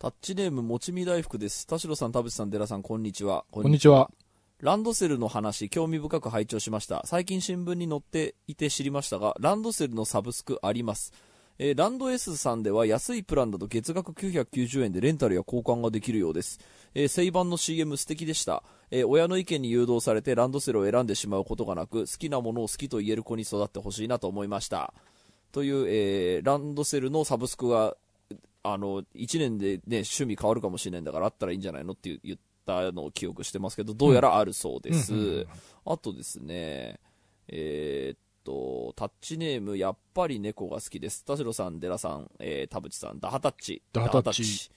タッチネーム、もちみ大福です。田代さん、田淵さん、寺さん、こんにちは。ここんにちは。ランドセルの話、興味深く拝聴しました。最近新聞に載っていて知りましたが、ランドセルのサブスクあります。えーランド S さんでは安いプランだと月額990円でレンタルや交換ができるようです。えー、セイバンの CM 素敵でした。えー親の意見に誘導されてランドセルを選んでしまうことがなく、好きなものを好きと言える子に育ってほしいなと思いました。という、えーランドセルのサブスクが、あの、1年でね、趣味変わるかもしれないんだからあったらいいんじゃないのって言ったのを記憶してますけど、どうやらあるそうです。うんうんうんあとですね、えーっと、タッチネーム、やっぱり猫が好きです。田代さん、デラさん、えー、田淵さん、ダハタッチ。ダハタッチ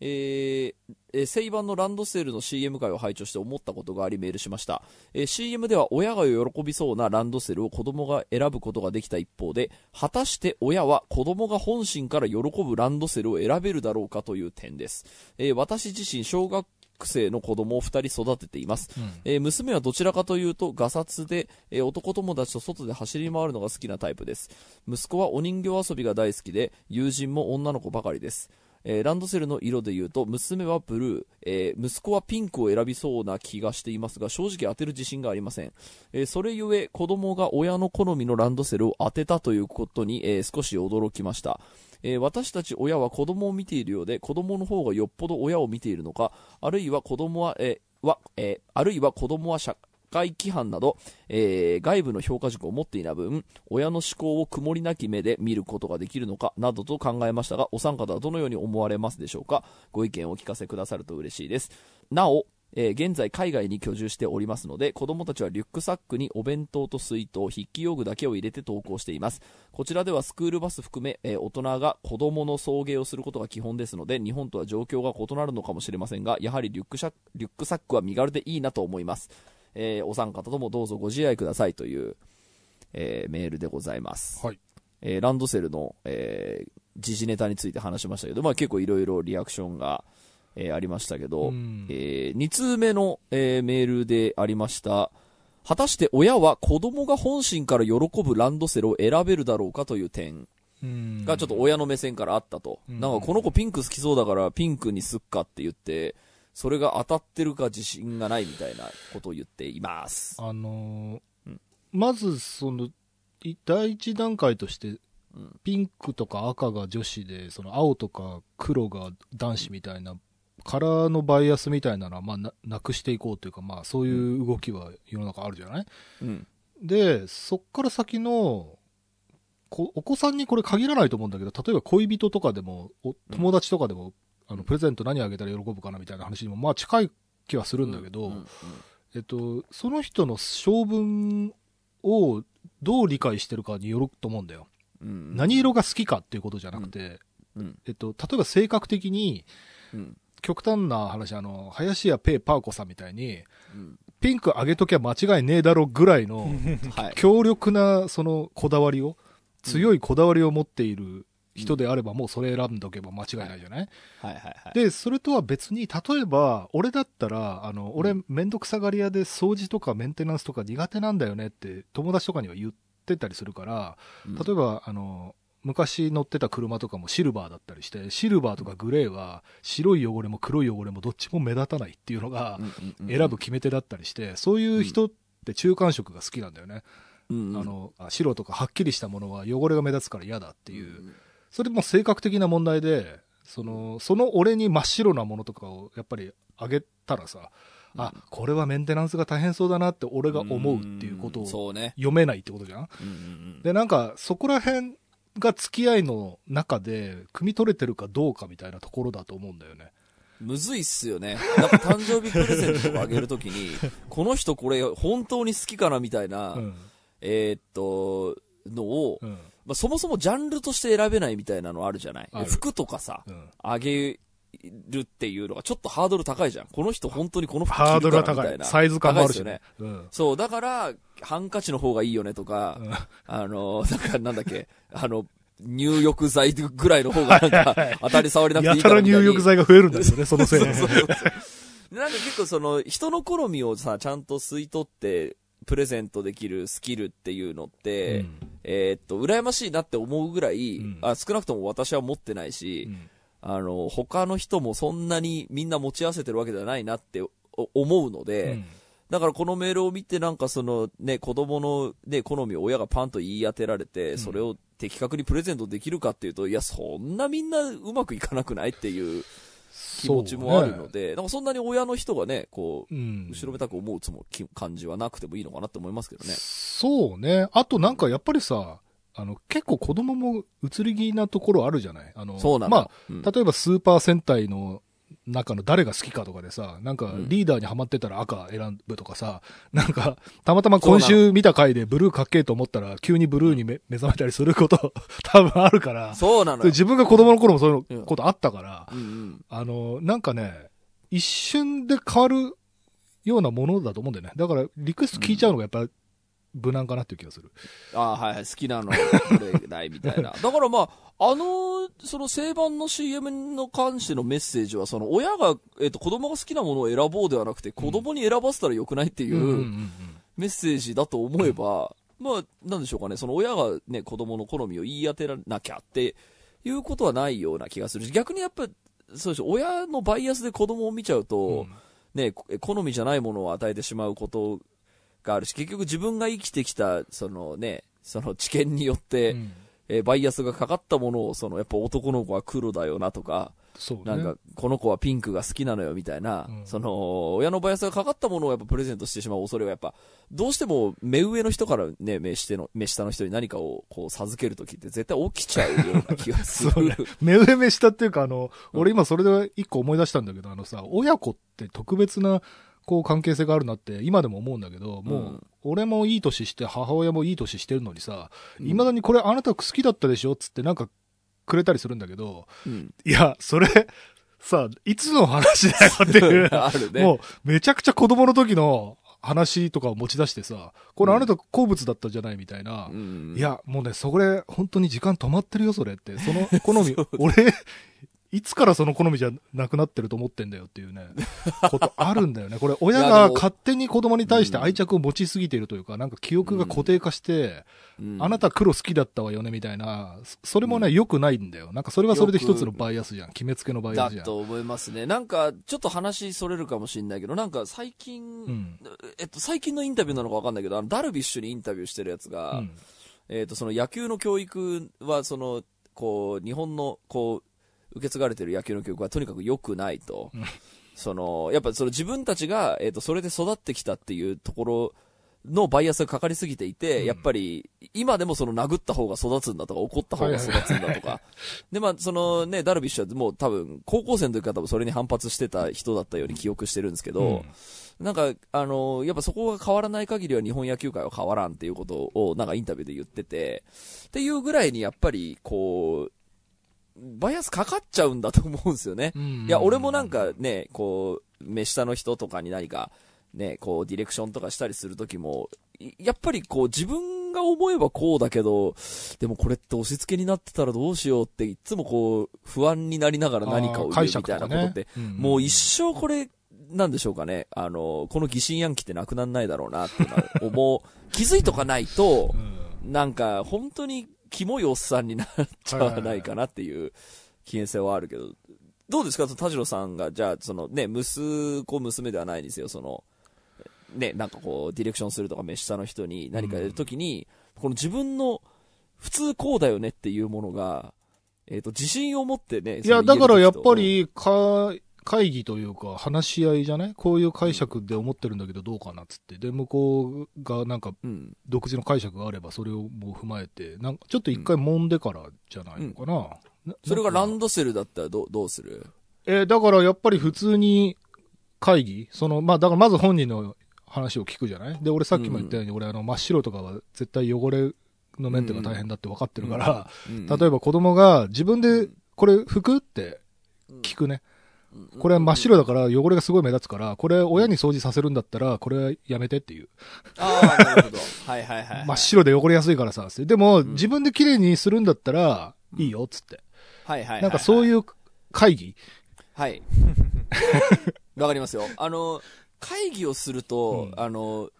えーえー、セイバンのランドセルの CM 回を拝聴して思ったことがありメールしました、えー CM では親が喜びそうなランドセルを子供が選ぶことができた一方で果たして親は子供が本心から喜ぶランドセルを選べるだろうかという点です、えー私自身小学生の子供を2人育てています、えー娘はどちらかというとガサツで、えー男友達と外で走り回るのが好きなタイプです。息子はお人形遊びが大好きで友人も女の子ばかりですえーランドセルの色で言うと娘はブルー、えー息子はピンクを選びそうな気がしていますが正直当てる自信がありません、えーそれゆえ子供が親の好みのランドセルを当てたということに、え少し驚きました、え私たち親は子供を見ているようで子供の方がよっぽど親を見ているのかあるいは子供は、えーはえあるいは子供は社会規範など、えー外部の評価軸を持っていない分親の思考を曇りなき目で見ることができるのかなどと考えましたがお三方はどのように思われますでしょうか？ご意見をお聞かせくださると嬉しいです。なおえー現在海外に居住しておりますので子供たちはリュックサックにお弁当と水筒筆記用具だけを入れて登校しています。こちらではスクールバス含め、えー大人が子供の送迎をすることが基本ですので日本とは状況が異なるのかもしれませんがやはりリュックシャリュックサックは身軽でいいなと思います。えーお三方ともどうぞご自愛くださいという、えーメールでございます。はい。えーランドセルの、えー時事ネタについて話しましたけど、まあ結構いろいろリアクションが、えーありましたけど、うんえ2通目の、えーメールでありました、果たして親は子供が本心から喜ぶランドセルを選べるだろうかという点うんがちょっと親の目線からあったと。うんなんかこの子ピンク好きそうだからピンクにすっかって言って、それが当たってるか自信がないみたいなことを言っています。あのーうんまず、その、い第一段階として、うんピンクとか赤が女子で、その青とか黒が男子みたいな、カラーのバイアスみたいなのは、まあな、なくしていこうというか、まあ、そういう動きは世の中あるじゃない？うん。で、そっから先の、こお子さんにこれ限らないと思うんだけど、例えば恋人とかでも、お友達とかでも、あの、プレゼント何あげたら喜ぶかなみたいな話にも、まあ近い気はするんだけど、うんうんえっと、その人の性分をどう理解してるかによると思うんだよ。うん何色が好きかっていうことじゃなくて、うん。えっと、例えば性格的に、うん。極端な話、あの、林家ペーパーコさんみたいに、うん。ピンクあげときゃ間違いねえだろぐらいの、はい。強力な、その、こだわりを、強いこだわりを持っている人であれば、もうそれ選んどけば間違いないじゃない、はいはいはい。で、それとは別に、例えば、俺だったら、あの、俺、めんどくさがり屋で掃除とかメンテナンスとか苦手なんだよねって、友達とかには言ってたりするから、うん例えば、あの、昔乗ってた車とかもシルバーだったりして、シルバーとかグレーは、白い汚れも黒い汚れもどっちも目立たないっていうのが、選ぶ決め手だったりして、そういう人って中間色が好きなんだよね。うんうんあの、あ白とかはっきりしたものは汚れが目立つから嫌だっていう。うんそれも性格的な問題で、その、その俺に真っ白なものとかをやっぱりあげたらさ、あ、これはメンテナンスが大変そうだなって俺が思うっていうことを。読めないってことじゃん？うんうんで、なんか、そこら辺が付き合いの中で、汲み取れてるかどうかみたいなところだと思うんだよね。うんむずいっすよね。なんか誕生日プレゼントとかあげるときに、この人これ本当に好きかなみたいな、うん。えーっと、のを、うん。まあ、そもそもジャンルとして選べないみたいなのあるじゃない？服とかさ、うん。あげるっていうのがちょっとハードル高いじゃん。この人本当にこの服ハー着るドルは高い。かなみたいな。サイズ感もあるしね。うん。そう、だから、ハンカチの方がいいよねとか、うんあの、なんかなんだっけ、あの、入浴剤ぐらいの方がなんか、当たり障りなくていいやたからみたいに。入浴剤が増えるんだよね、そのせいで。そうそうそうなんか結構その、人の好みをさ、ちゃんと吸い取って、プレゼントできるスキルっていうのって、うん。えーっと、羨ましいなって思うぐらい、うん。あ少なくとも私は持ってないし、うん。あの、他の人もそんなにみんな持ち合わせてるわけではないなってお思うので、うん。だからこのメールを見てなんかそのね、子供のね、好みを親がパンと言い当てられて、ん。それを的確にプレゼントできるかっていうと、いや、そんなみんなうまくいかなくないっていう気持ちもあるので、なんかそんなに親の人がね、こう、うん後ろめたく思うつもき感じはなくてもいいのかなって思いますけどね。そうね。あとなんかやっぱりさ、あの、結構子供も移り気なところあるじゃない？あの、そうなの。まあ、うん例えばスーパー戦隊の中の誰が好きかとかでさ、なんかうんリーダーにハマってたら赤選ぶとかさ、なんか、たまたま今週見た回でブルーかっけえと思ったら急にブルーにめ目覚めたりすること 多分あるから、そうなのよ。自分が子供の頃もそういうことあったから、うんうん。あの、なんかね、一瞬で変わるようなものだと思うんだよね。だから、リクエスト聞いちゃうのがやっぱ、無難かなっていう気がする。ああ、はいはい、好きなの、これないみたいな。だからまあ、あの、その正版の CM の関してのメッセージは、その親が、えっ、と、子供が好きなものを選ぼうではなくて、子供に選ばせたらよくないっていう、メッセージだと思えば、まあ、なんでしょうかね、その親がね、子供の好みを言い当てなきゃっていうことはないような気がするし、逆にやっぱ、そうです。親のバイアスで子供を見ちゃうと、うん。ね、こ好みじゃないものを与えてしまうことがあるし、結局自分が生きてきた、そのね、その知見によって、うんえーバイアスがかかったものを、その、やっぱ男の子は黒だよなとか、ね。なんか、この子はピンクが好きなのよみたいな、うんその、親のバイアスがかかったものをやっぱプレゼントしてしまう恐れがやっぱ、どうしても目上の人からね、目下の、目下の人に何かをこう授けるときって絶対起きちゃうような気がする。ね。目上目下っていうか、あの、うん俺今それで一個思い出したんだけど、あのさ、親子って特別な、こう関係性があるなって今でも思うんだけど、もう俺もいい年して、母親もいい年してるのにさ、うん未だにこれあなた好きだったでしょつってなんかくれたりするんだけど、うん。いや、それ、さ、いつの話だよっていう、あるね。もう、めちゃくちゃ子供の時の話とかを持ち出してさ、これあなた好物だったじゃないみたいな、うんい、や、もうね、それ、本当に時間止まってるよ、それって。その 好み俺、いつからその好みじゃなくなってると思ってんだよっていうね、ことあるんだよね。これ、親が勝手に子供に対して愛着を持ちすぎているというか、なんか記憶が固定化して、うんあなた黒好きだったわよね、みたいな、そそれもね、うん良くないんだよ。なんかそれはそれで一つのバイアスじゃん。決めつけのバイアスじゃん。だと思いますね。なんか、ちょっと話それるかもしれないけど、なんか最近、うん。えっと、最近のインタビューなのかわかんないけど、あの、ダルビッシュにインタビューしてるやつが、うんえっと、その野球の教育は、その、こう、日本の、こう、受け継がれてる野球の教育はとにかく良くないと。うんその、やっぱその自分たちが、えっと、それで育ってきたっていうところのバイアスがかかりすぎていて、うんやっぱり、今でもその殴った方が育つんだとか、怒った方が育つんだとか。で、まあ、そのね、ダルビッシュはもう多分、高校生の時から多分それに反発してた人だったように記憶してるんですけど、なんか、あのやっぱそこが変わらない限りは日本野球界は変わらんっていうことを、なんかインタビューで言ってて、っていうぐらいにやっぱり、こう、バイアスかかっちゃうんだと思うんですよね。うん。いや、俺もなんかね、こう、目下の人とかに何か、ね、こう、ディレクションとかしたりするときも、いやっぱりこう、自分が思えばこうだけど、でもこれって押し付けになってたらどうしようって、いつもこう、不安になりながら何かを言うみたいなことって、もう一生これ、なんでしょうかね、あの、この疑心暗鬼ってなくなんないだろうなって思う、気づいとかないとう、ん。なんか、本当に、キモいおっさんになっちゃわないかなっていう危険性はあるけど、どうですか田代さんが、じゃあ、そのね、息子、娘ではないんですよ、その、ね、なんかこう、ディレクションするとか、目下の人に何かやるときに、この自分の、普通こうだよねっていうものが、えっ、と、自信を持ってね、いや、だからやっぱ、り、か、会議というか、話し合いじゃないこういう解釈で思ってるんだけどどうかなっつって。で、向こうがなんか。独自の解釈があれば、それをもう踏まえて、なんかちょっと一回揉んでからじゃないのかな。なそれがランドドセルだったらどうどうする？えーだからやっぱり普通に会議？その、まあ、だからまず本人の話を聞くじゃない？で、俺さっきも言ったように、俺あの、真っ白とかは絶対汚れのメンテが大変だって分かってるから、うん。例えば子供が自分で、これ服って聞くね。これは真っ白だから汚れがすごい目立つから、これ親に掃除させるんだったら、これやめてっていう。ああ、なるほど。はいはいはいはい。真っ白で汚れやすいからさ。でも、ん自分で綺麗にするんだったら、いいよ、つって。はいはいはいはい。なんかそういう会議はい。わかりますよ。あの、会議をすると、うんあの、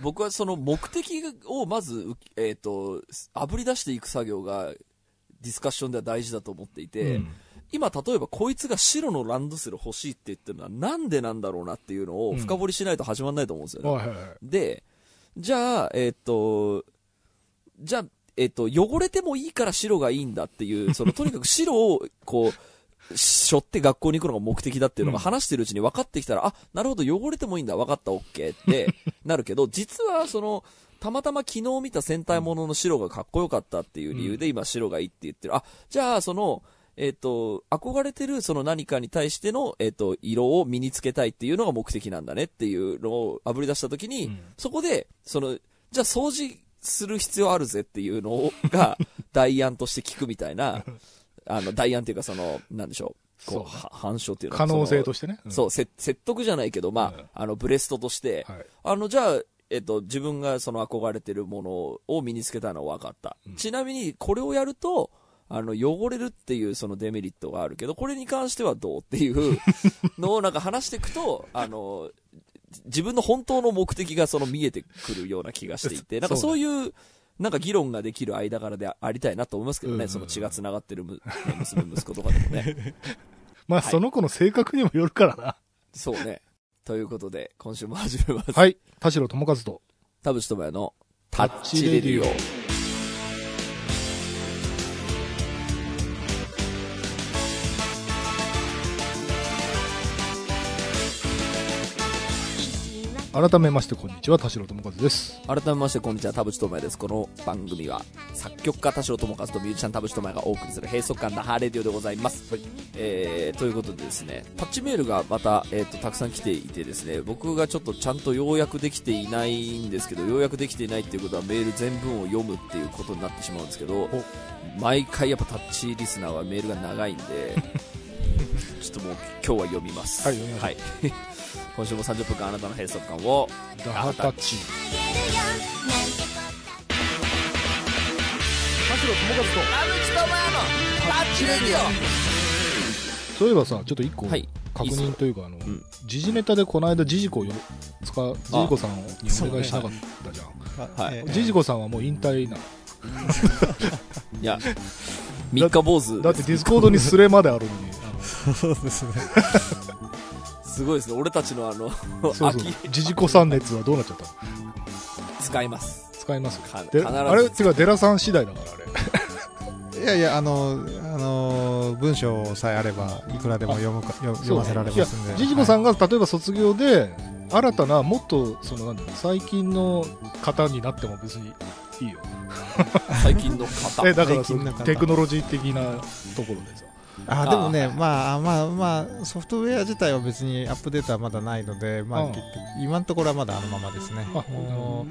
僕はその目的をまず、うえっ、と、炙り出していく作業が、ディスカッションでは大事だと思っていて、うん今例えばこいつが白のランドセル欲しいって言ってるのはなんでなんだろうなっていうのを深掘りしないと始まんないと思うんですよね。はいはいはい。で、じゃあ、えっ、と、じゃあ、えっ、と、汚れてもいいから白がいいんだっていう、その、とにかく白を、こう、背負って学校に行くのが目的だっていうのが話してるうちに分かってきたら、あ、なるほど、汚れてもいいんだ、分かった、オッケーって なるけど、実は、その、たまたま昨日見た戦隊ものの白がかっこよかったっていう理由で今白がいいって言ってる。あ、じゃあ、その、えっ、と、憧れてるその何かに対しての、えっ、と、色を身につけたいっていうのが目的なんだねっていうのを炙り出したときに、うんそこで、その、じゃあ掃除する必要あるぜっていうのが、代案として聞くみたいな、あの、代案っていうかその、なんでしょう、こう、反証っていうの可能性とししてね。てそう、せ説得じゃないけど、まあ、うんあの、ブレストとして、はい。あの、じゃあ、えっと、自分がその憧れてるものを身につけたのは分かった。うんちなみに、これをやると、あの、汚れるっていうそのデメリットがあるけど、これに関してはどうっていう のをなんか話していくと、あの、自分の本当の目的がその見えてくるような気がしていて、なんかそういう、なんか議論ができる間柄でありたいなと思いますけどね、その血が繋がってるむ娘、息子とかでもね。まあ、はいその子の性格にもよるからな。そうね。ということで、今週も始めます。はい。田代智和と。田淵智也のタッチレディオ。改めまして、こんにちは。田代智和です。改めましてこんにちは田淵智也ですこの番組は作曲家田代智和とミュージシャン田淵智也がお送りする閉塞感なハーレディオでございます、えー、ということでですねタッチメールがまた、えー、とたくさん来ていてですね僕がちょっとちゃんと要約できていないんですけど要約できていないっていうことはメール全文を読むっていうことになってしまうんですけど毎回やっぱタッチリスナーはメールが長いんでちょっともう今日は読みますはい読みましょうはい今週も30分間あなたの閉塞感をダハタッチ。田代智和と。田淵智也のタッチレディオそういえばさ、ちょっと一個、はい確認というか、あのん、時事ネタでこの間、ジジコをよ使う、ジジコさんにお願いしなかったじゃん。はいええジジコさんはもう引退なの。いや、三日坊主。だってディスコードにスレまであるのに。そうですね。すごいですね。俺たちのあの、そうそう秋。ジジコさん熱はどうなっちゃったの？使います。使いますかで必ずあれ、てか、デラさん次第だから、あれ。いやいや、あの、あの、文章さえあれば、いくらでも読むか、読読ませられますんで。ジジコさんが、が例えば卒業で、新たな、もっと、その、なんだろう最近の方になっても別にいいよ。最近の方。え、だからそのテクノロジー的なところでさ。あ、でもね、まあ、まあ、まあ、ソフトウェア自体は別にアップデートはまだないので、まあ、今のところはまだあのままですね。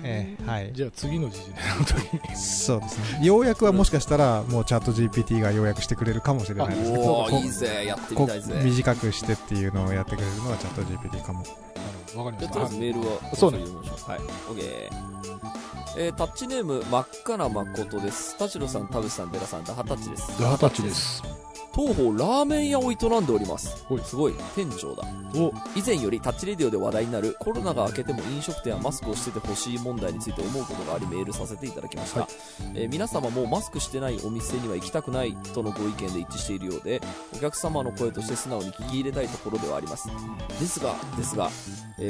ええ、はい。じゃあ次の時事ネタの時に。そうですね。ようやくはもしかしたら、もうチャット GPT が要約してくれるかもしれないですけど、いいぜ。やってみこたいぜ。短くしてっていうのをやってくれるのはチャット GPT かも。わかりました。りあえずメールは、そうね読みましょう。はい。オッケー。えー、タッチネーム、真っ赤な誠です。田代さん、田淵さん、デラさん、ダハタッチです。ダハタッチです。当方ラーメン屋を営んでおります。すごい、店長だ。お、以前よりタッチレディオで話題になるコロナが明けても飲食店はマスクをしててほしい問題について思うことがありメールさせていただきました、はいえー皆様もマスクしてないお店には行きたくないとのご意見で一致しているようでお客様の声として素直に聞き入れたいところではありますですがですが、え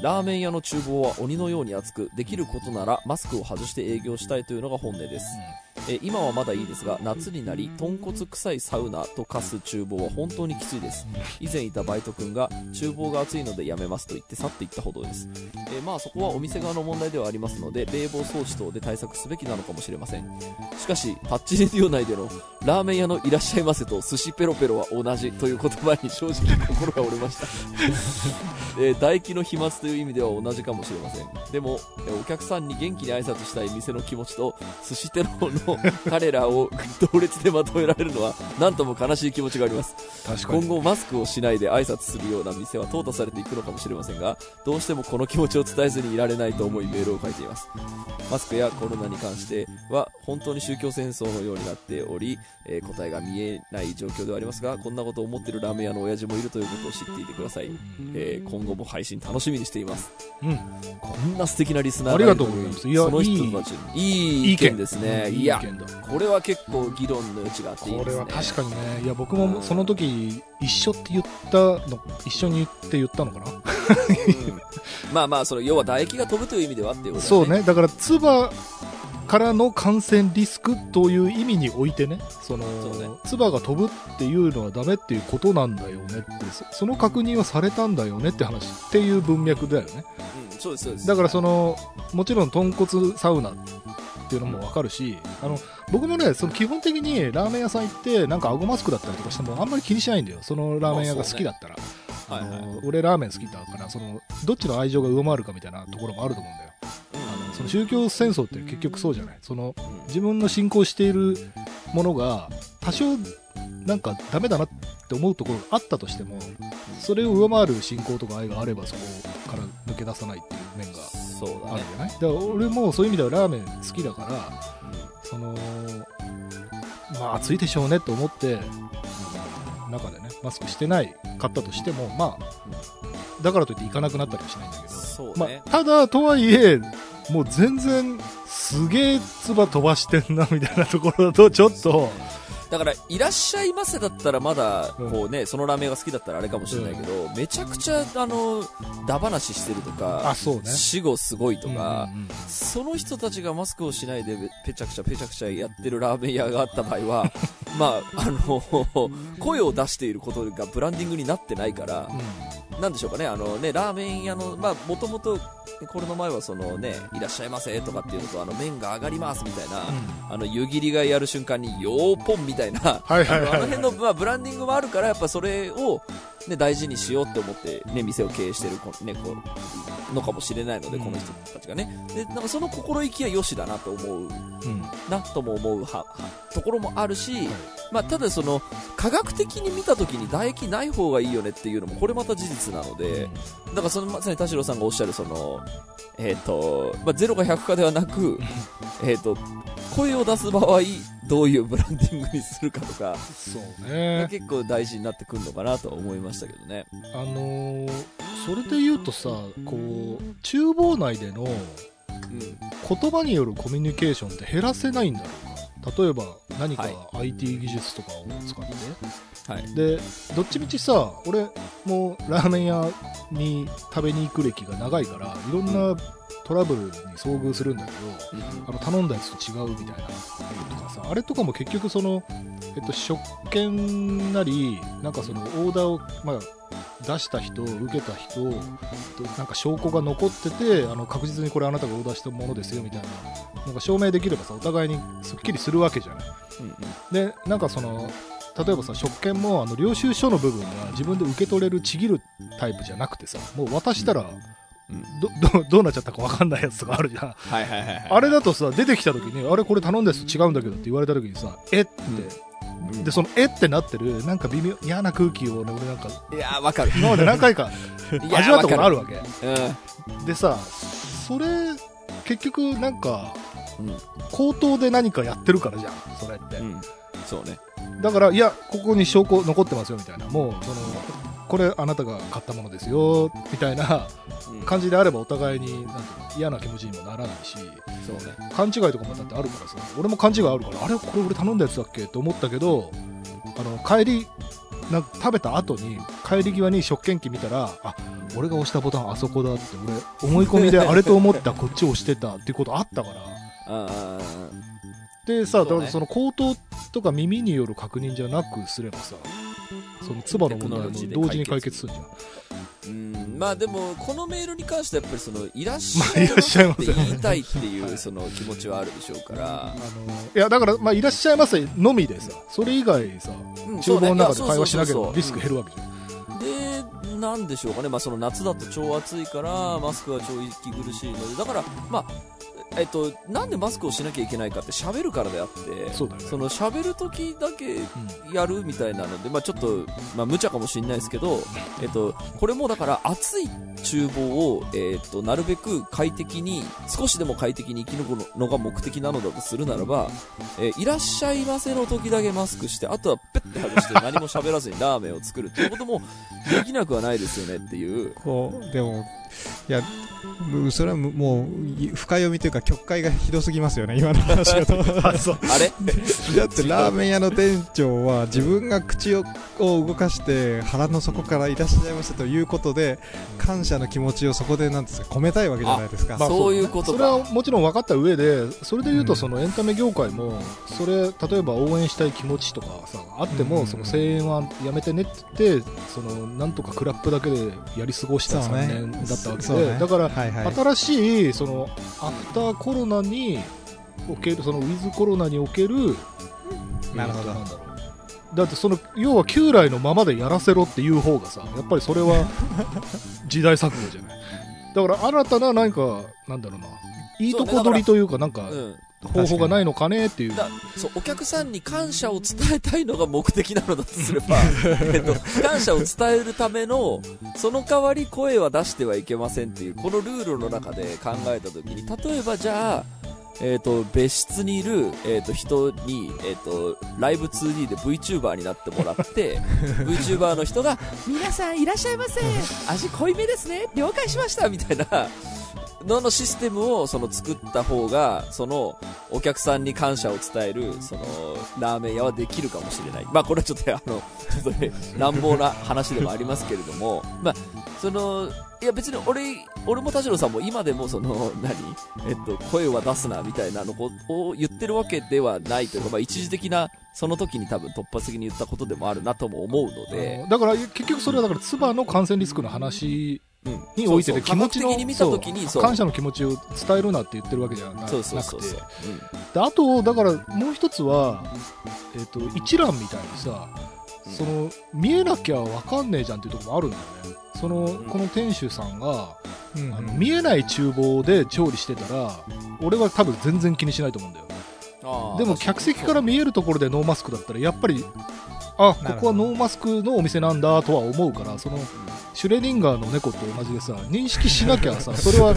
ーラーメン屋の厨房は鬼のように熱くできることならマスクを外して営業したいというのが本音です、えー今はまだいいですが夏になり豚骨臭いサウナと化す厨房は本当にきついです。以前いたバイト君が厨房が暑いのでやめますと言って去っていったほどです、えーまあそこはお店側の問題ではありますので冷房装置等で対策すべきなのかもしれません。しかしタッチレディオ内でのラーメン屋のいらっしゃいませと寿司ペロペロは同じという言葉に正直心が折れました。えー唾液の飛沫という意味では同じかもしれません。でも、えーお客さんに元気に挨拶したい店の気持ちと寿司テロの 彼らを同列でまとめられるのは何とも悲しい気持ちがあります。確かに。今後マスクをしないで挨拶するような店は淘汰されていくのかもしれませんがどうしてもこの気持ちを伝えずにいられないと思いメールを書いています。マスクやコロナに関しては本当に宗教戦争のようになっており、えー答えが見えない状況ではありますがこんなことを思ってるラーメン屋の親父もいるということを知っていてください、えー今後も配信楽しみにしています。うん。こんな素敵なリスナーありがとうございます。いやその人たちいい。意見ですね。いやこれは結構議論の余地があっていいですね。これは確かにね。いや僕もその時一緒って言ったの一緒に言って言ったのかな？うん。まあまあその要は唾液が飛ぶという意味ではっていうことだそうね。だから唾からの感染リスクという意味においてねそのそうね。唾が飛ぶっていうのはダメっていうことなんだよねってそその確認はされたんだよねって話っていう文脈だよね。うんそうですそうです。だからそのもちろん豚骨サウナっていうのもわかるし、あの僕もねその基本的にラーメン屋さん行ってなんか顎マスクだったりとかしてもあんまり気にしないんだよ。そのラーメン屋が好きだったら、はいはい。あの俺ラーメン好きだからそのどっちの愛情が上回るかみたいなところもあると思うんだよその宗教戦争って結局そうじゃない？そのうん自分の信仰しているものが多少なんかダメだなって思うところがあったとしてもそれを上回る信仰とか愛があればそこから抜け出さないっていう面があるじゃない？だから俺もそういう意味ではラーメン好きだからそのまあ暑いでしょうねと思って中でねマスクしてないかったとしてもまあだからといって行かなくなったりはしないんだけど。まそうね。あ、ただとはいえもう全然すげえ唾飛ばしてんなみたいなところだとちょっと。だから、いらっしゃいませだったらまだ、うん。こうね、そのラーメンが好きだったらあれかもしれないけど、めちゃくちゃ、あの、ダ話してるとか、あそうね。死後すごいとか、その人たちがマスクをしないでペチャクチャペチャクチャやってるラーメン屋があった場合は、まあ、あの、声を出していることがブランディングになってないから、なんでしょうかね、あのね、ラーメン屋の、まあ、もともと、これの前はそのね、いらっしゃいませとかっていうのと、あの、麺が上がりますみたいな、あの、湯切りがやる瞬間に、よーぽんみたいな、あの辺の、まあ、ブランディングもあるから、やっぱそれを、ね、大事にしようって思って、ね、店を経営してるこ、ね、こう、のかもしれないので、うん。この人たちがね。で、なんかその心意気は良しだなと思う、うん。なとも思うは、はところもあるし、まあ、ただその、科学的に見たときに唾液ない方がいいよねっていうのも、これまた事実なので、だからそのまさに田代さんがおっしゃるその、えっ、と、まあ、ゼロか100かではなく、えっと、声を出す場合、どういうブランディングにするかとか、そうがね結構大事になってくるのかなとは思いましたけどね。あのーそれで言うとさこう厨房内でのうん。言葉によるコミュニケーションって減らせないんだろうか例えば何かはい IT 技術とかを使って、はい。でどっちみちさ俺もうラーメン屋に食べに行く歴が長いからいろんなトラブルに遭遇するんだけど、あの頼んだやつと違うみたいなとかさあれとかも結局その、えっと、食券なりなんかそのオーダーを、まあ、出した人受けた人となんか証拠が残っててあの確実にこれあなたがオーダーしたものですよみたいななんか証明できればさお互いにすっきりするわけじゃないうんうん。でなんかその例えばさ食券もあの領収書の部分が自分で受け取れるちぎるタイプじゃなくてさもう渡したらうんど どどうなっちゃったか分かんないやつとかあるじゃんはいはいはいはい。あれだとさ出てきた時にあれこれ頼んだやつと違うんだけどって言われた時にさえって、うんでそのえってなってるなんか微妙嫌な空気をね俺なんかいやー、わかる。今まで何回か 味わったことあるわけうん。でさそれ結局なんかうん。口頭で何かやってるからじゃんそれって、うん。そうね。だからいやここに証拠残ってますよみたいなもうそのこれあなたが買ったものですよみたいなうん。感じであればお互いになんていうの嫌な気持ちにもならないしそうね。勘違いとかもだってあるからさ俺も勘違いあるからあれこれ俺頼んだやつだっけ？って思ったけどあの帰りな食べた後に帰り際に食券機見たらあ俺が押したボタンあそこだって俺思い込みであれと思ったこっち押してたっていうことあったからでさ、だからその口頭とか耳による確認じゃなくすればさその唾の問題も同時に解決するじゃん。うん。まあでも、このメールに関してはやっぱりその、いらっしまあゃいませって言いたいっていう、その気持ちはあるでしょうから。あ。のいやだから、まあ、いらっしゃいませのみでさそれ以外さうん厨房の中で会話しなければリスク減るわけじゃん。で、なんでしょうかね、まあ、その夏だと超暑いから、マスクは超息苦しいので、だから、まあ、えっと、なんでマスクをしなきゃいけないかって喋るからであって、そね。の喋る時だけうん。やるみたいなので、まあ、ちょっと、まあ、無茶かもしれないですけど、えっと、これもだから暑い厨房を、えっと、なるべく快適に、少しでも快適に生き抜くのが目的なのだとするならば、えーいらっしゃいませの時だけマスクして、あとはペッて外して何も喋らずにラーメンを作るっていうこともできなくはないですよねっていう。こうでもいやむそれはむもうい深読みというかか曲解がひどすぎますよね、今の話だと。あれ？だってラーメン屋の店長は自分が口をを動かして腹の底からいらっしゃいましたということで感謝の気持ちをそこでなんですか込めたいわけじゃないですか。まあそういうことそれはか。もちろん分かった上でそれで言うとうんそのエンタメ業界もそれ例えば応援したい気持ちとかさあってうんもその声援はやめてねって言ってそのなんとかクラップだけでやり過ごした3そうね年だったわけそうねでだからはいはい。新しいそのアフターコロナにおけるそのウィズコロナにおけるなるほど。えーとんだろう。だってその要は旧来のままでやらせろっていう方がさやっぱりそれは 時代錯誤じゃない。だから新たな何かなんだろうな。いいとこ取りというかなんかうん。方法がないのかねっていう。だそうお客さんに感謝を伝えたいのが目的なのだとすれば、えっと、感謝を伝えるためのその代わり声は出してはいけませんっていうこのルールの中で考えた時に例えばじゃあ、えっと別室にいる、えっと人に、えっとライブ 2D で VTuber になってもらって VTuber の人が皆さんいらっしゃいませ。味濃いめですね。了解しました。みたいなののシステムをその作った方がそのお客さんに感謝を伝えるそのラーメン屋はできるかもしれない。まあこれはちょっとあのちょっとね乱暴な話でもありますけれども まあそのいや別に俺俺も田代さんも今でもその 何？えっと声は出すなみたいなのを言ってるわけではないというかまあ一時的なその時に多分突発的に言ったことでもあるなとも思うので、だから結局それはだから唾の感染リスクの話においてそう。そうで気持ちの感謝の気持ちを伝えるなって言ってるわけじゃななくて。あとだからもう一つは、えっと一覧みたいにさ、うんその見えなきゃ分かんねえじゃんっていうところもあるんだよね。その、ん。この店主さんが、うん。あの見えない厨房で調理してたら俺は多分全然気にしないと思うんだよ。でも客席から見えるところでノーマスクだったらやっぱりあここはノーマスクのお店なんだとは思うからそのシュレディンガーの猫と同じでさ認識しなきゃさ それは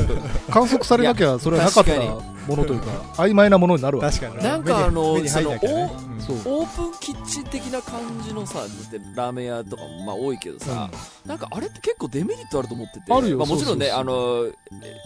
観測されなきゃそれはなかったものというか曖昧なものになるわけ確かに。なんかあのね。そうんそうオープンキッチン的な感じのさ、ラーメン屋とかもまあ多いけどさ、なんかあれって結構デメリットあると思ってて、あるよまあ、もちろんね、あの、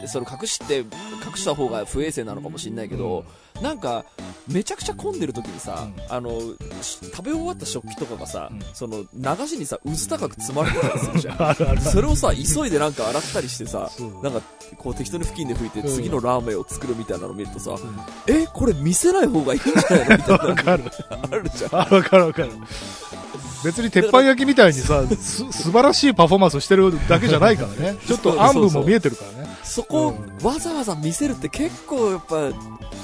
えその隠して、隠した方が不衛生なのかもしれないけど、なんか、めちゃくちゃ混んでる時にさ、うん。あの、し食べ終わった食器とかがさ、うん。その流しにさ、渦高く積まれてたりするじゃん。あるあるそれをさ、急いでなんか洗ったりしてさ、なんか、こう適当に付近で拭いてうん。次のラーメンを作るみたいなのを見るとさ、うん。え、これ見せない方がいいんじゃないの？みたいな あるじゃん。あわかるわかる。別に鉄板焼きみたいにさす素晴らしいパフォーマンスをしてるだけじゃないからね。ちょっと暗部も見えてるからね。そこをうわざわざ見せるって結構やっぱ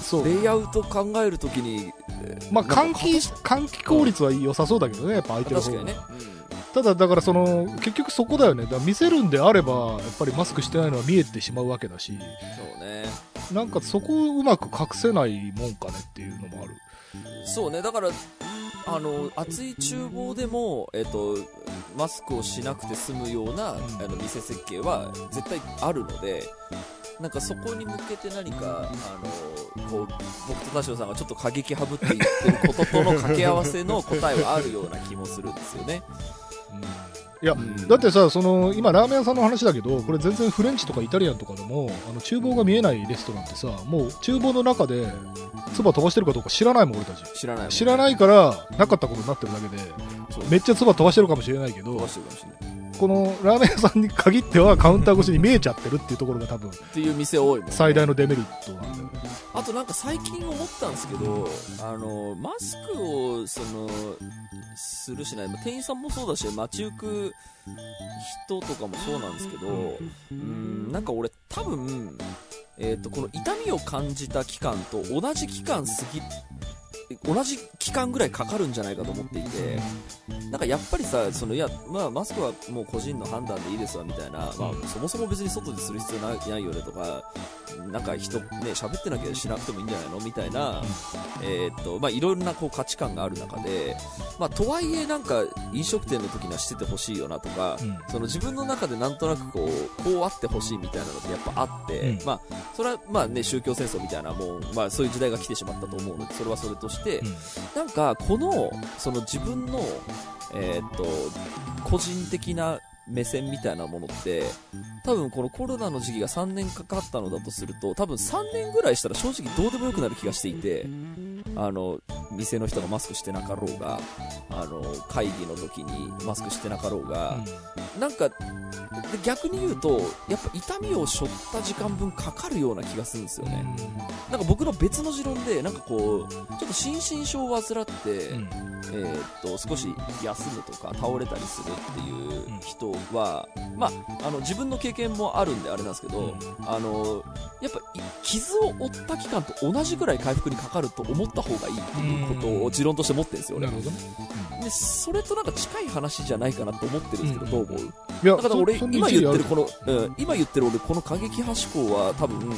そう。レイアウト考えるときに、まあ換気換気効率は良さそうだけどねやっぱ相手の方が。確かにね、ただだからその結局そこだよね。だから見せるんであればやっぱりマスクしてないのは見えてしまうわけだし。そうね。なんかそこをうまく隠せないもんかねっていうのもあるそうねだからあの暑い厨房でも、えっとマスクをしなくて済むような、あの店設計は絶対あるのでなんかそこに向けて何かあのこう僕と田代さんがちょっと過激ハブって言ってることとの掛け合わせの答えはあるような気もするんですよね。いやうん。だってさその今ラーメン屋さんの話だけどこれ全然フレンチとかイタリアンとかでもあの厨房が見えないレストランってさもう厨房の中で唾飛ばしてるかどうか知らないもん俺たち。知らないもん知らないからなかったことになってるだけでめっちゃ唾飛ばしてるかもしれないけど飛ばしてるかもしれないこのラーメン屋さんに限ってはカウンター越しに見えちゃってるっていうところが多分っていう店多いもんね。最大のデメリット。なんだよねあとなんか最近思ったんですけど、あの、マスクを、その、するしない、まあ店員さんもそうだし、街行く人とかもそうなんですけど、うん、なんか俺多分、えっ、と、この痛みを感じた期間と同じ期間過ぎ、同じ期間ぐらいかかるんじゃないかと思っていて、なんかやっぱりさ、そのいや、まあ、マスクはもう個人の判断でいいですわみたいな、まあ、そもそも別に外でする必要ないないよねとか、なんか人、ね、喋ってなきゃしなくてもいいんじゃないの？みたいな、えーっと、まあ、いろいろなこう価値観がある中で、まあ、とはいえなんか飲食店の時にはしててほしいよなとか、うん。その自分の中でなんとなくこう、こうあってほしいみたいなのってやっぱあって、うん。まあ、それはまあね、宗教戦争みたいなもう、まあそういう時代が来てしまったと思うの。で、それはそれとして、うん。なんかこの、その自分の、えーっと、個人的な目線みたいなものって、多分このコロナの時期が3年かかったのだとすると、多分3年ぐらいしたら正直どうでもよくなる気がしていて、あの、店の人がマスクしてなかろうが、あの、会議の時にマスクしてなかろうが、なんか、で逆に言うと、やっぱ痛みを背負った時間分かかるような気がするんですよね。なんか僕の別の持論で、なんかこう、ちょっと心身症を患って、うん。えーっと少し休むとか倒れたりするっていう人は、まあ、あの自分の経験もあるんであれなんですけど、あのやっぱい傷を負った期間と同じぐらい回復にかかると思った方がいいっていうことを持論として持ってるんですよ、俺。でそれとなんか近い話じゃないかなと思ってるんですけど、うん。どう思う？いやだから俺今言ってるこの、うん、今言ってる俺この過激派思考は多分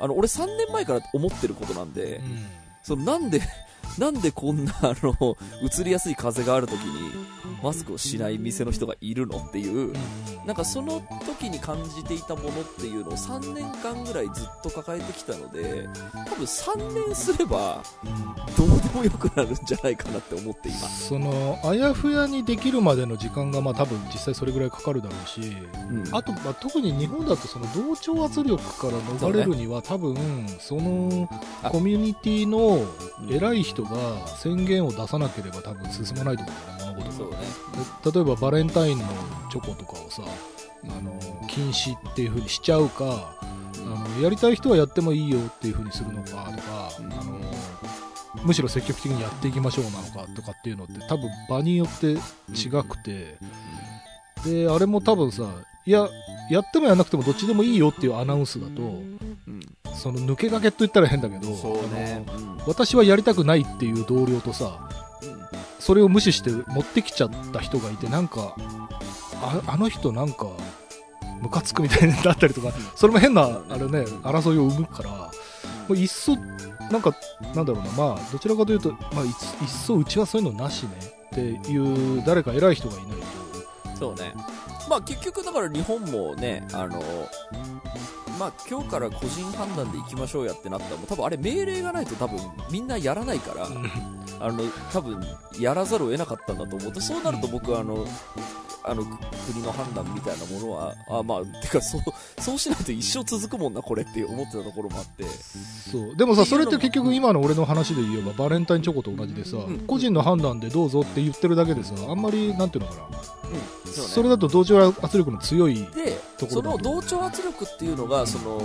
あの俺3年前から思ってることなんで、うん。そのなんで、なんでこんな、あの、移りやすい風がある時に、マスクをしない店の人がいるのっていう、なんかその時に感じていたものっていうのを3年間ぐらいずっと抱えてきたので、多分3年すれば、どうでもよくなるんじゃないかなって思っています。そのあやふやにできるまでの時間がまあ多分実際それぐらいかかるだろうし、うん。あと、まあ、特に日本だとその同調圧力から逃れるには、多分そのあ。コミュニティの偉い人が宣言を出さなければ多分進まないと思うんだよね物事がね。で例えばバレンタインのチョコとかをさあの禁止っていう風にしちゃうかあのやりたい人はやってもいいよっていう風にするのかとか、うんあのむしろ積極的にやっていきましょうなのかとかっていうのって多分場によって違くて、であれも多分さいややってもやらなくてもどっちでもいいよっていうアナウンスだとうん。その抜け駆けと言ったら変だけどね。うん。私はやりたくないっていう同僚とさうんそれを無視して持ってきちゃった人がいてなんかああの人なんかムカつくみたいになったりとかそれも変なあれね争いを生むからもういっそなんかなんだろうなまあどちらかというと、まあ、いっそうちはそういうのなしねっていう誰か偉い人がいないと。そうね。まあ結局だから日本もね、あの、まあ今日から個人判断で行きましょうやってなったら多分あれ命令がないと多分みんなやらないから、あの、多分やらざるを得なかったんだと思うと、そうなると僕はあの、あの、国の判断みたいなものは、あまあ、てかそう、そうしないと一生続くもんな、これって思ってたところもあって、そう。でもさそれって結局今の俺の話で言えばバレンタインチョコと同じでさ、ん。個人の判断でどうぞって言ってるだけでさあんまりなんていうのかな。うん、ね。それだと同調圧力の強いでところその同調圧力っていうのがその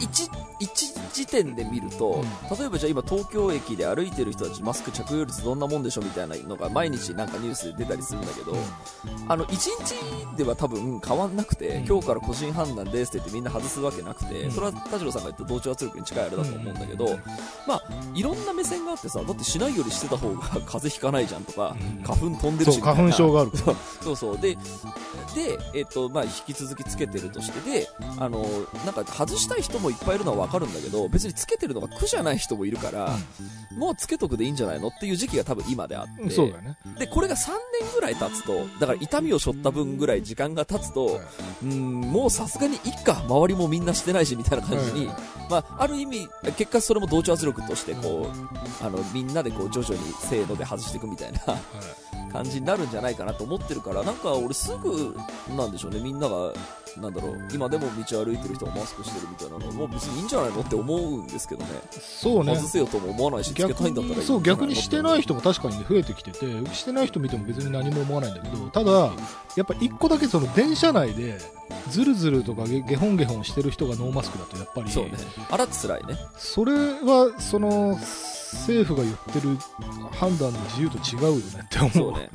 1時点で見ると、例えばじゃあ今東京駅で歩いてる人たちマスク着用率どんなもんでしょみたいなのが毎日なんかニュースで出たりするんだけど、あの1日では多分変わんなくて、うん。今日から個人判断ですって言ってみんな外すわけなくて、うん。それは田代さんが言った同調圧力に近いあれだと思うんだけど、まあいろんな目線があってさだってしないよりしてた方が風邪ひかないじゃんとか、うん。花粉飛んでるしそうみたいな。花粉症がある。か らそうそう。で、で、えっと、まあ、引き続きつけてるとして、で、あの、なんか外したい人もいっぱいいるのはわかるんだけど、別につけてるのが苦じゃない人もいるから、もうつけとくでいいんじゃないのっていう時期が多分今であって、そうだよね。で、これが3年ぐらい経つと、だから痛みを背負った分ぐらい時間が経つと、うん、もうさすがにいっか、周りもみんなしてないし、みたいな感じに、まあ、ある意味、結果それも同調圧力として、こう、あの、みんなでこう、徐々にせーので外していくみたいな、感じになるんじゃないかなと思ってるから、なんか俺すぐ、なんでしょうね、みんなが、なんだろう、今でも道歩いてる人がマスクしてるみたいなのもう別にいいんじゃないのって思うんですけどね。そうね外せよとも思わないし、つけた逆いんだったらいいそう逆にしてない人も確かに増えてきててしてない人見ても別に何も思わないんだけどただやっぱ一個だけその電車内でズルズルとかゲゲホンゲホンしてる人がノーマスクだとやっぱりそうね。あらって辛いね。それはその政府が言ってる判断の自由と違うよねって思うそうね。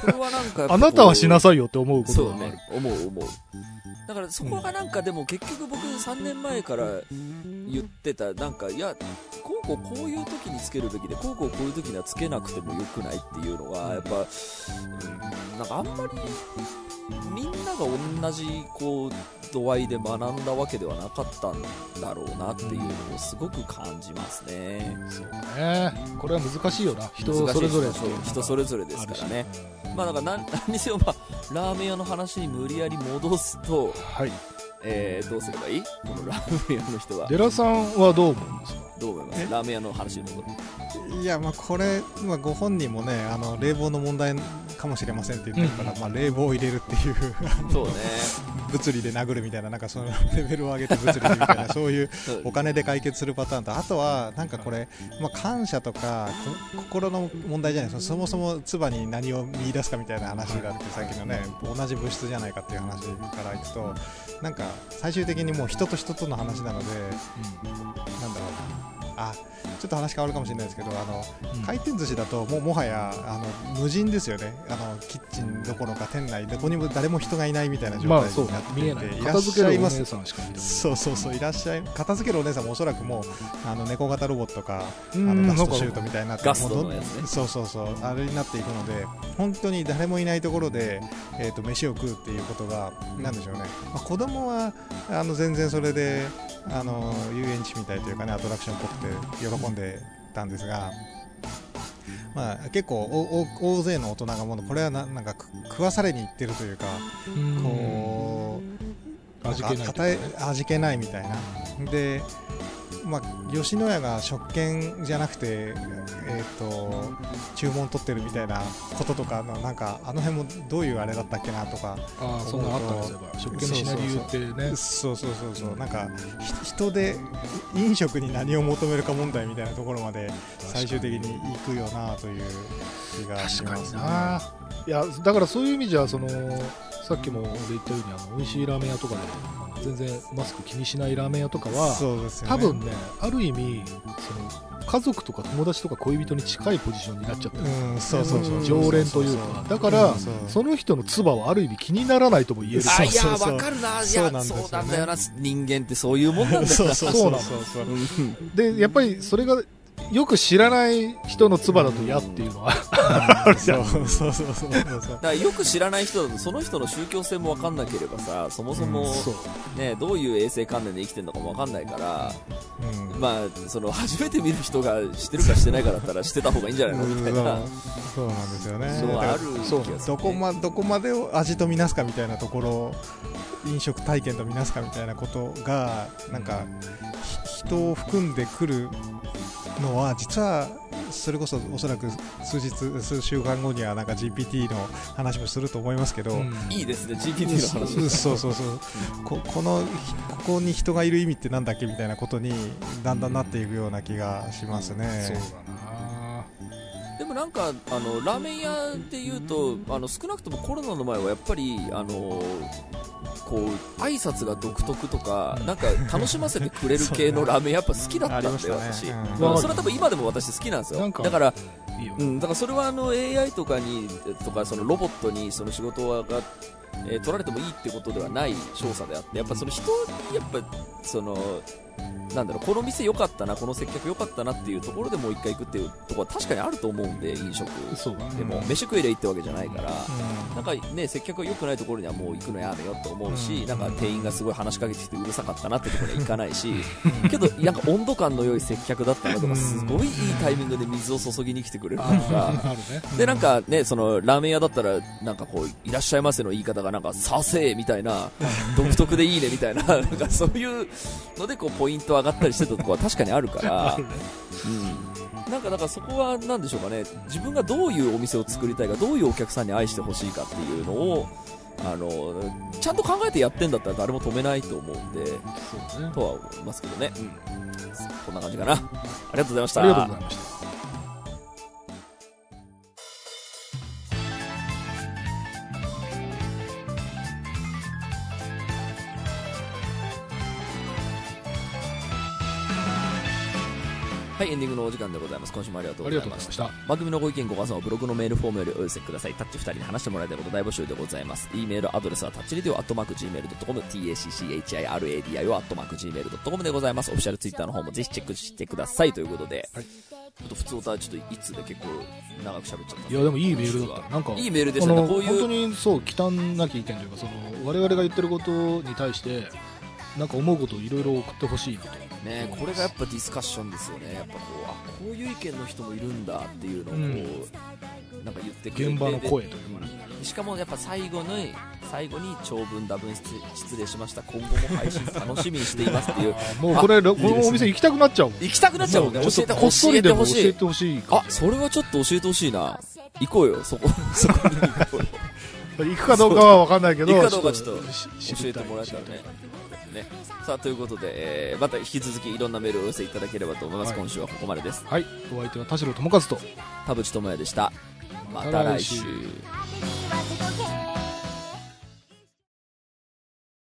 これはなんか あなたはしなさいよって思うことがあるそうね。思う思う。だからそこがなんかでも結局僕3年前から言ってた、なんか、いや、こうこうこういう時につけるべきで、こうこうこういう時にはつけなくてもよくないっていうのが、やっぱ、なんかあんまり、みんなが同じ、こう、度合いで学んだわけではなかったんだろうなっていうのをすごく感じますね。そうね。これは難しいよな。人それぞれ人それぞれですからね。まあなんか何 何にせよまあラーメン屋の話に無理やり戻すと、はい。えー、どうすればいい？このラーメン屋の人は。デラさんはどう思うんですか？どう思います？え？ラーメン屋の話に戻る。いや、まあこれ、まあご本人もね、あの、冷房の問題かかもしれませんって言ってるから、まあ、冷房を入れるっていう。そうね。物理で殴るみたいななんかそのレベルを上げて物理でみたいなそういう お金で解決するパターンとあとはなんかこれ、まあ、感謝とかこ心の問題じゃないですか。そもそも唾に何を見出すかみたいな話があってさっきのね同じ物質じゃないかっていう話からいくとなんか最終的にもう人と人との話なのでなんだろう。なあちょっと話変わるかもしれないですけどあのうん。回転寿司だともうもはやあの無人ですよね。あのキッチンどころか店内どこにも誰も人がいないみたいな状態になっていて、見えない。いらっしゃいます。そうそうそういらっしゃい片付けるお姉さんもおそらくもうあの猫型ロボットかあうんのガストシュートみたいになガストのやつね。そうそうそうあれになっていくので本当に誰もいないところで、えー、と飯を食うっていうことがなんでしょうね、まあ、子供はあの全然それであの遊園地みたいというかねアトラクションっぽくて喜んでたんですがまあ、結構おお大勢の大人がもうこれはななんかく食わされに行ってるというかうん。こう味気ない味気ないみたいな。で、まあ、吉野家が食券じゃなくて、えー、と注文取ってるみたいなこととかのなんかあの辺もどういうあれだったっけなとかああそんなのあったんですよ食券にしない理由ってね。そうそうそう。そうなんかひ人で飲食に何を求めるか問題みたいなところまで最終的に行くよなという気がしますね。な。いやだからそういう意味じゃそのさっきも俺言ったようにあの美味しいラーメン屋とかで全然マスク気にしないラーメン屋とかはね。多分ねある意味その家族とか友達とか恋人に近いポジションになっちゃってる、うん、そうそうそう常連というか。だから、うんその人の唾はある意味気にならないとも言える。あ、いや、そうそうわかるな。いや、そうなんですよね。そうなんだよな。人間ってそういうもんなんだよな。そうそうそうそう。そううんでやっぱりそれがよく知らない人の唾だと嫌っていうのは、そうそうそうそうそうだからよく知らない人だとその人の宗教性も分かんなければさそもそも、そう。ね、どういう衛生観念で生きてるのかも分かんないから、うん。まあ、その初めて見る人がしてるかしてないかだったらしてた方がいいんじゃないの？みたいな。そうなんですよね。そうある気がすそうる、ね、どこまどこまでを味とみなすかみたいなところ飲食体験とみなすかみたいなことがなんかひ人を含んでくるのは実はそれこそおそらく数日数週間後にはなんか GPT の話もすると思いますけど、うんいいですね GPT の話。そうそうそう。ここのここに人がいる意味ってなんだっけみたいなことにだんだんなっていくような気がしますね。そうだな。でもなんかあのラーメン屋でいうとあの少なくともコロナの前はやっぱりあのこう挨拶が独特とかなんか楽しませてくれる系のラーメンやっぱ好きだったんだよ、私、それは多分今でも私好きなんですよ。だからうん、だからそれはあの AI とかにとかそのロボットにその仕事が、えー取られてもいいってことではない調査であってやっぱその人にやっぱそのなんだろうこの店良かったなこの接客良かったなっていうところでもう一回行くっていうところは確かにあると思うんで飲食でも。飯食いいってわけじゃないから。うん。なんかね、接客が良くないところにはもう行くのやめようって思うし、うん。なんか店員がすごい話しかけてきてうるさかったなってところには行かないし、けど、なんか温度感の良い接客だったなとか、すごいいいタイミングで水を注ぎに来てくれるあとか、で、なんかね、その、ラーメン屋だったら、なんかこう、いらっしゃいませの言い方がなんか、させーみたいな、独特でいいねみたいな、なんかそういうので、こう、ポイント上がったりしてたとこは 確かにあるから、うん。なんか、だからそこは、なんでしょうかね、自分がどういうお店を作りたいか、どういうお客さんに愛してほしいかっていうのを、あの、ちゃんと考えてやってんだったら誰も止めないと思うんで、そうだねとは思いますけどね。うん。こんな感じかな。ありがとうございました。ありがとうございましたはい、エンディングのお時間でございます。今週もありがとうございまし。がとうございましたた番組のご意見ご感想はブログのメールフォームよりお寄せください。タッチ2人に話してもらいたいこと大募集でございます。e メールアドレスはタッチレディオアットマーク Gmail.com、tacchiradio アットマーク Gmail.com でございます。オフィシャルツイッターの方もぜひチェックしてくださいということで、はいちょっと普通歌はちょっといつで結構長く喋っちゃった。いやでもいいメールだったなんかいいメールでしたね。こういう本当にそう忌憚なき意見というかその我々が言ってることに対してなんか思うことをいろいろ送ってほしいな。とね、これがやっぱディスカッションですよね。やっぱこう、あ、こういう意見の人もいるんだっていうのをこう、なんか言ってくれて。現場の声というか。ねでしかもやっぱ最後に最後に長文多文失失礼しました。今後も配信楽しみにしていますっていう。もうこれこのお店行きたくなっちゃう行きたくなっちゃうもんね。教えてちょっとこっそりでも教えてほしい。教えてほしいかあそれはちょっと教えてほしいな。行こうよ、そこ、そこに行こうよ。行くかどうかは分かんないけど、行くかどうかちょっとし教えてもらえたらね。ね。さあ、ということで、えーまた引き続きいろんなメールをお寄せいただければと思います。はい今週はここまでです。はい、お相手は田代智和と。田淵智也でした。また来週。